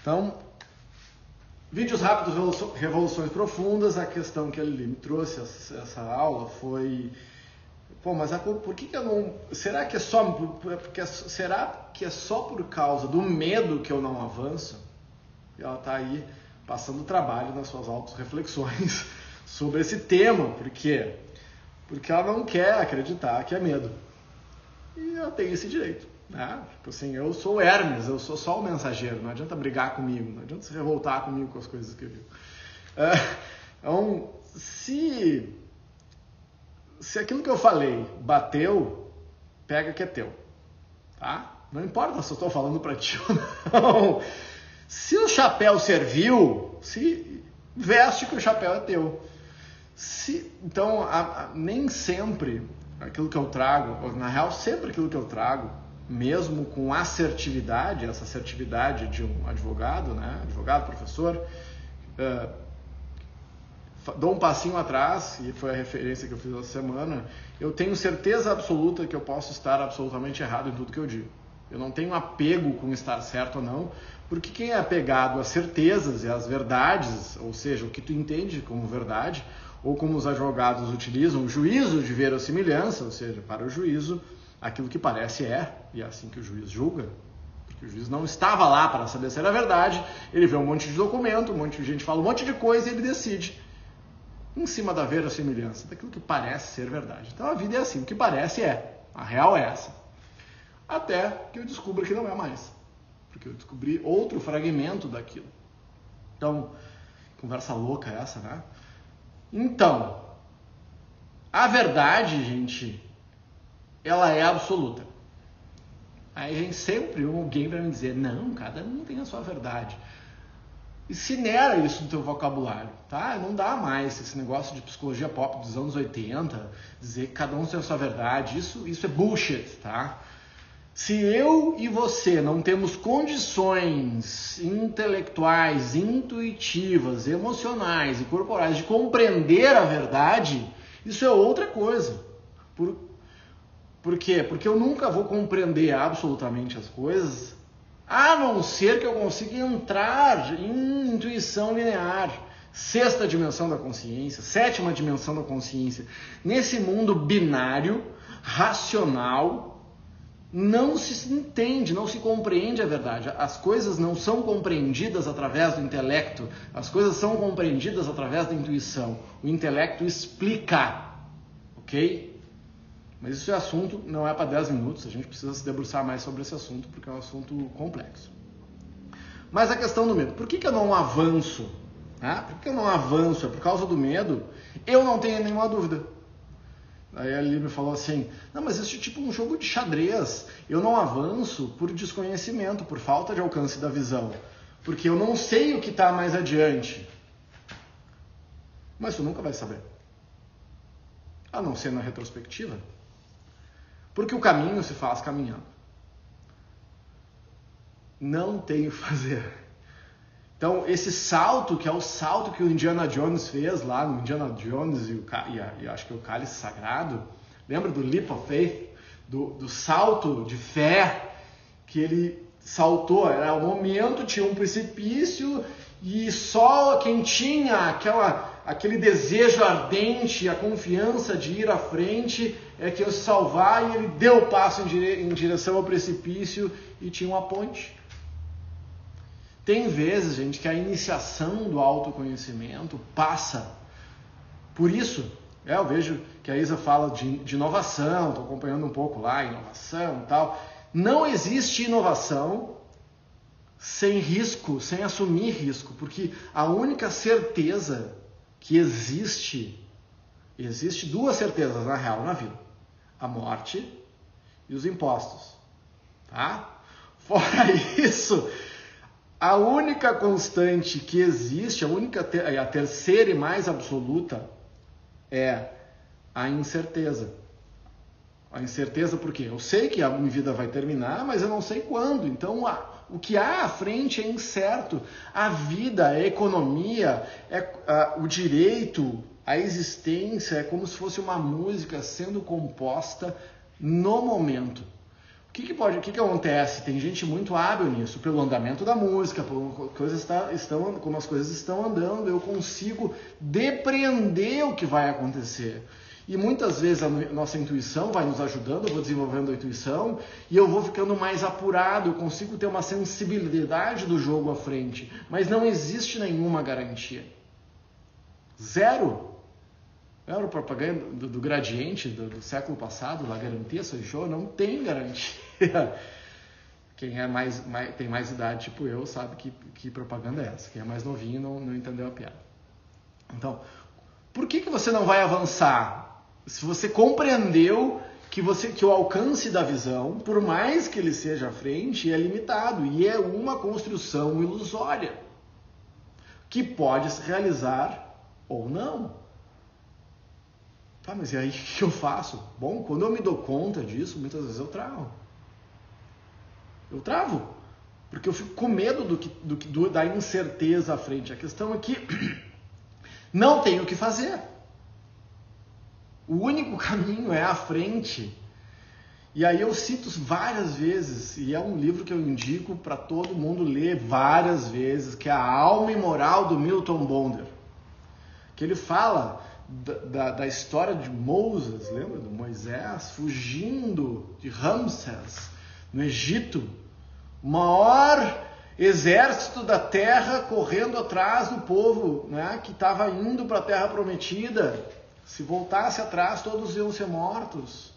Então, vídeos rápidos, revoluções profundas. A questão que ele me trouxe essa, aula foi, pô, mas a, por que, que eu não? Será que é só porque será que é só por causa do medo que eu não avanço? E ela está aí passando trabalho nas suas auto reflexões sobre esse tema, por quê? Porque ela não quer acreditar que é medo. E ela tem esse direito. Né? Tipo assim, eu sou Hermes, eu sou só o mensageiro, não adianta brigar comigo, não adianta se revoltar comigo com as coisas que eu vivo. É, então, se, se aquilo que eu falei bateu, pega que é teu. Tá? Não importa se eu estou falando para ti ou não. Se o chapéu serviu, se veste que o chapéu é teu. Se, então, a, a, nem sempre aquilo que eu trago, na real, sempre aquilo que eu trago, mesmo com assertividade, essa assertividade de um advogado, né, advogado, professor, uh, dou um passinho atrás, e foi a referência que eu fiz essa semana, eu tenho certeza absoluta que eu posso estar absolutamente errado em tudo que eu digo. Eu não tenho apego com estar certo ou não, porque quem é apegado às certezas e às verdades, ou seja, o que tu entende como verdade, ou como os advogados utilizam, o juízo de verossimilhança, ou seja, para o juízo, aquilo que parece é, e é assim que o juiz julga, porque o juiz não estava lá para saber se era verdade, ele vê um monte de documento, um monte de gente fala um monte de coisa e ele decide em cima da verossimilhança, daquilo que parece ser verdade. Então a vida é assim, o que parece é, a real é essa. Até que eu descubra que não é mais, porque eu descobri outro fragmento daquilo. Então, conversa louca essa, né? Então, a verdade, gente, ela é absoluta. Aí gente sempre alguém vai me dizer, não, cada um tem a sua verdade. E incinera isso no teu vocabulário, tá? Não dá mais esse negócio de psicologia pop dos anos 80, dizer que cada um tem a sua verdade. Isso, isso é bullshit, tá? Se eu e você não temos condições intelectuais, intuitivas, emocionais e corporais de compreender a verdade, isso é outra coisa. Por, por quê? Porque eu nunca vou compreender absolutamente as coisas, a não ser que eu consiga entrar em intuição linear. Sexta dimensão da consciência, sétima dimensão da consciência. Nesse mundo binário, racional, não se entende, não se compreende a verdade. As coisas não são compreendidas através do intelecto, as coisas são compreendidas através da intuição. O intelecto explica, ok? Mas isso é assunto, não é para 10 minutos, a gente precisa se debruçar mais sobre esse assunto porque é um assunto complexo. Mas a questão do medo, por que, que eu não avanço? Ah, por que eu não avanço? É por causa do medo? Eu não tenho nenhuma dúvida. Aí ele me falou assim: Não, mas isso é tipo um jogo de xadrez. Eu não avanço por desconhecimento, por falta de alcance da visão. Porque eu não sei o que está mais adiante. Mas tu nunca vai saber. A não ser na retrospectiva. Porque o caminho se faz caminhando. Não tem o fazer. Então, esse salto, que é o salto que o Indiana Jones fez lá no Indiana Jones e, o, e, a, e acho que é o Cálice Sagrado, lembra do Leap of Faith? Do, do salto de fé que ele saltou, era o momento, tinha um precipício e só quem tinha aquela, aquele desejo ardente, a confiança de ir à frente é que se salvar e ele deu o passo em direção ao precipício e tinha uma ponte. Tem vezes, gente, que a iniciação do autoconhecimento passa por isso. É, eu vejo que a Isa fala de, de inovação, estou acompanhando um pouco lá, inovação e tal. Não existe inovação sem risco, sem assumir risco, porque a única certeza que existe, existe duas certezas na real na vida: a morte e os impostos, tá? Fora isso, a única constante que existe, a única a terceira e mais absoluta é a incerteza. A incerteza porque eu sei que a minha vida vai terminar, mas eu não sei quando. Então, o que há à frente é incerto. A vida, a economia, é, a, o direito, a existência é como se fosse uma música sendo composta no momento. que, que pode, o que, que acontece? Tem gente muito hábil nisso, pelo andamento da música, por coisas estão, como as coisas estão andando, eu consigo depreender o que vai acontecer. E muitas vezes a nossa intuição vai nos ajudando, eu vou desenvolvendo a intuição e eu vou ficando mais apurado, eu consigo ter uma sensibilidade do jogo à frente, mas não existe nenhuma garantia. Zero. Era propaganda do, do Gradiente do, do, século passado, lá garantia seu show, não tem garantia. Quem é mais, mais, tem mais idade, tipo eu, sabe que, que propaganda é essa. Quem é mais novinho não, não entendeu a piada. Então, por que, que você não vai avançar? Se você compreendeu que, você, que o alcance da visão, por mais que ele seja à frente, é limitado e é uma construção ilusória que pode se realizar ou não. Tá, mas e aí o que eu faço? Bom, quando eu me dou conta disso, muitas vezes eu travo. Eu travo. Porque eu fico com medo do que, do, da incerteza à frente. A questão é que não tenho o que fazer. O único caminho é à frente. E aí eu cito várias vezes, e é um livro que eu indico para todo mundo ler várias vezes, que é A Alma e Moral do Milton Bonder. Que ele fala da, da, da história de Moses, lembra do Moisés, fugindo de Ramsés, no Egito. O maior exército da terra correndo atrás do povo né, que estava indo para a terra prometida. Se voltasse atrás, todos iam ser mortos.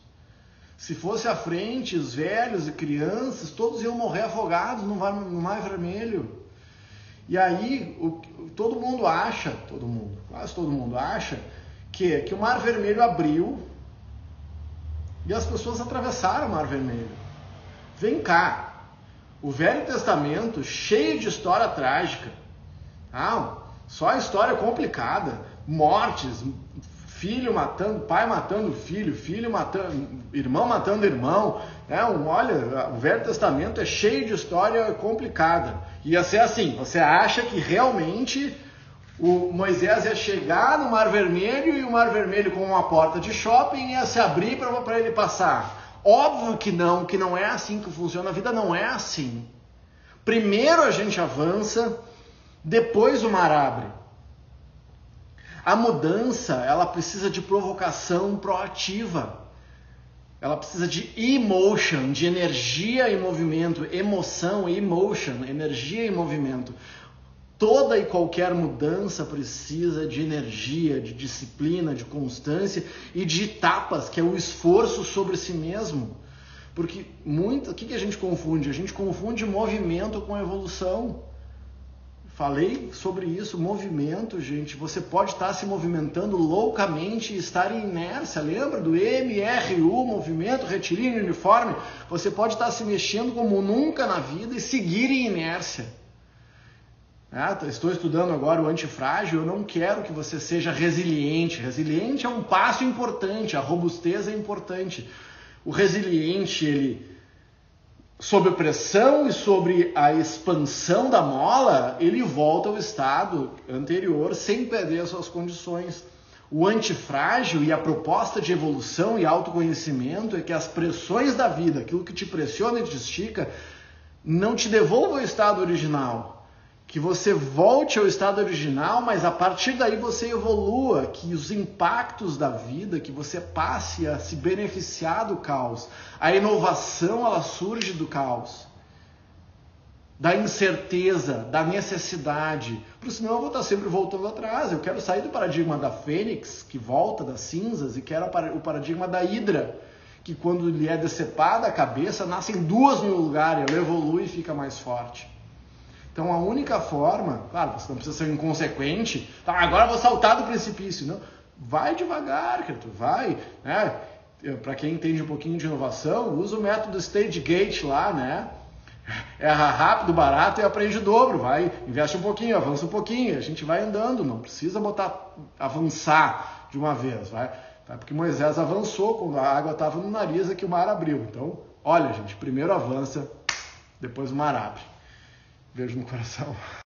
Se fosse à frente, os velhos e crianças, todos iam morrer afogados no mar, no mar vermelho. E aí, o, todo mundo acha, todo mundo, quase todo mundo acha, que, que o mar vermelho abriu e as pessoas atravessaram o mar vermelho. Vem cá, o Velho Testamento cheio de história trágica. Ah, só história complicada, mortes, filho matando, pai matando filho, filho matando, irmão matando irmão. É um, olha, o Velho Testamento é cheio de história complicada. Ia ser assim, você acha que realmente o Moisés ia chegar no Mar Vermelho e o Mar Vermelho com uma porta de shopping ia se abrir para ele passar. Óbvio que não, que não é assim que funciona, a vida não é assim. Primeiro a gente avança, depois o mar abre. A mudança, ela precisa de provocação proativa. Ela precisa de emotion, de energia e movimento, emoção, emotion, energia e movimento. Toda e qualquer mudança precisa de energia, de disciplina, de constância e de etapas, que é o esforço sobre si mesmo. Porque muito, o que, que a gente confunde? A gente confunde movimento com evolução. Falei sobre isso, movimento, gente. Você pode estar se movimentando loucamente e estar em inércia. Lembra do MRU, movimento retilíneo uniforme? Você pode estar se mexendo como nunca na vida e seguir em inércia. Ah, estou estudando agora o antifrágil, eu não quero que você seja resiliente. Resiliente é um passo importante, a robustez é importante. O resiliente, ele sob pressão e sobre a expansão da mola, ele volta ao estado anterior sem perder as suas condições. O antifrágil e a proposta de evolução e autoconhecimento é que as pressões da vida, aquilo que te pressiona e te estica, não te devolva ao estado original, que você volte ao estado original, mas a partir daí você evolua, que os impactos da vida, que você passe a se beneficiar do caos. A inovação ela surge do caos, da incerteza, da necessidade. Porque senão eu vou estar sempre voltando atrás. Eu quero sair do paradigma da fênix, que volta das cinzas, e quero o paradigma da hidra, que quando lhe é decepada a cabeça, nascem duas no lugar, ela evolui e fica mais forte. Então a única forma, claro, você não precisa ser inconsequente, tá, agora vou saltar do precipício. Não, vai devagar, tu vai, né? Para quem entende um pouquinho de inovação, usa o método Stage Gate lá, né? Erra rápido, barato e aprende o dobro. Vai, investe um pouquinho, avança um pouquinho, a gente vai andando, não precisa botar avançar de uma vez, vai. Tá? Porque Moisés avançou quando a água estava no nariz e que o mar abriu. Então, olha, gente, primeiro avança, depois o mar abre. Beijo no coração.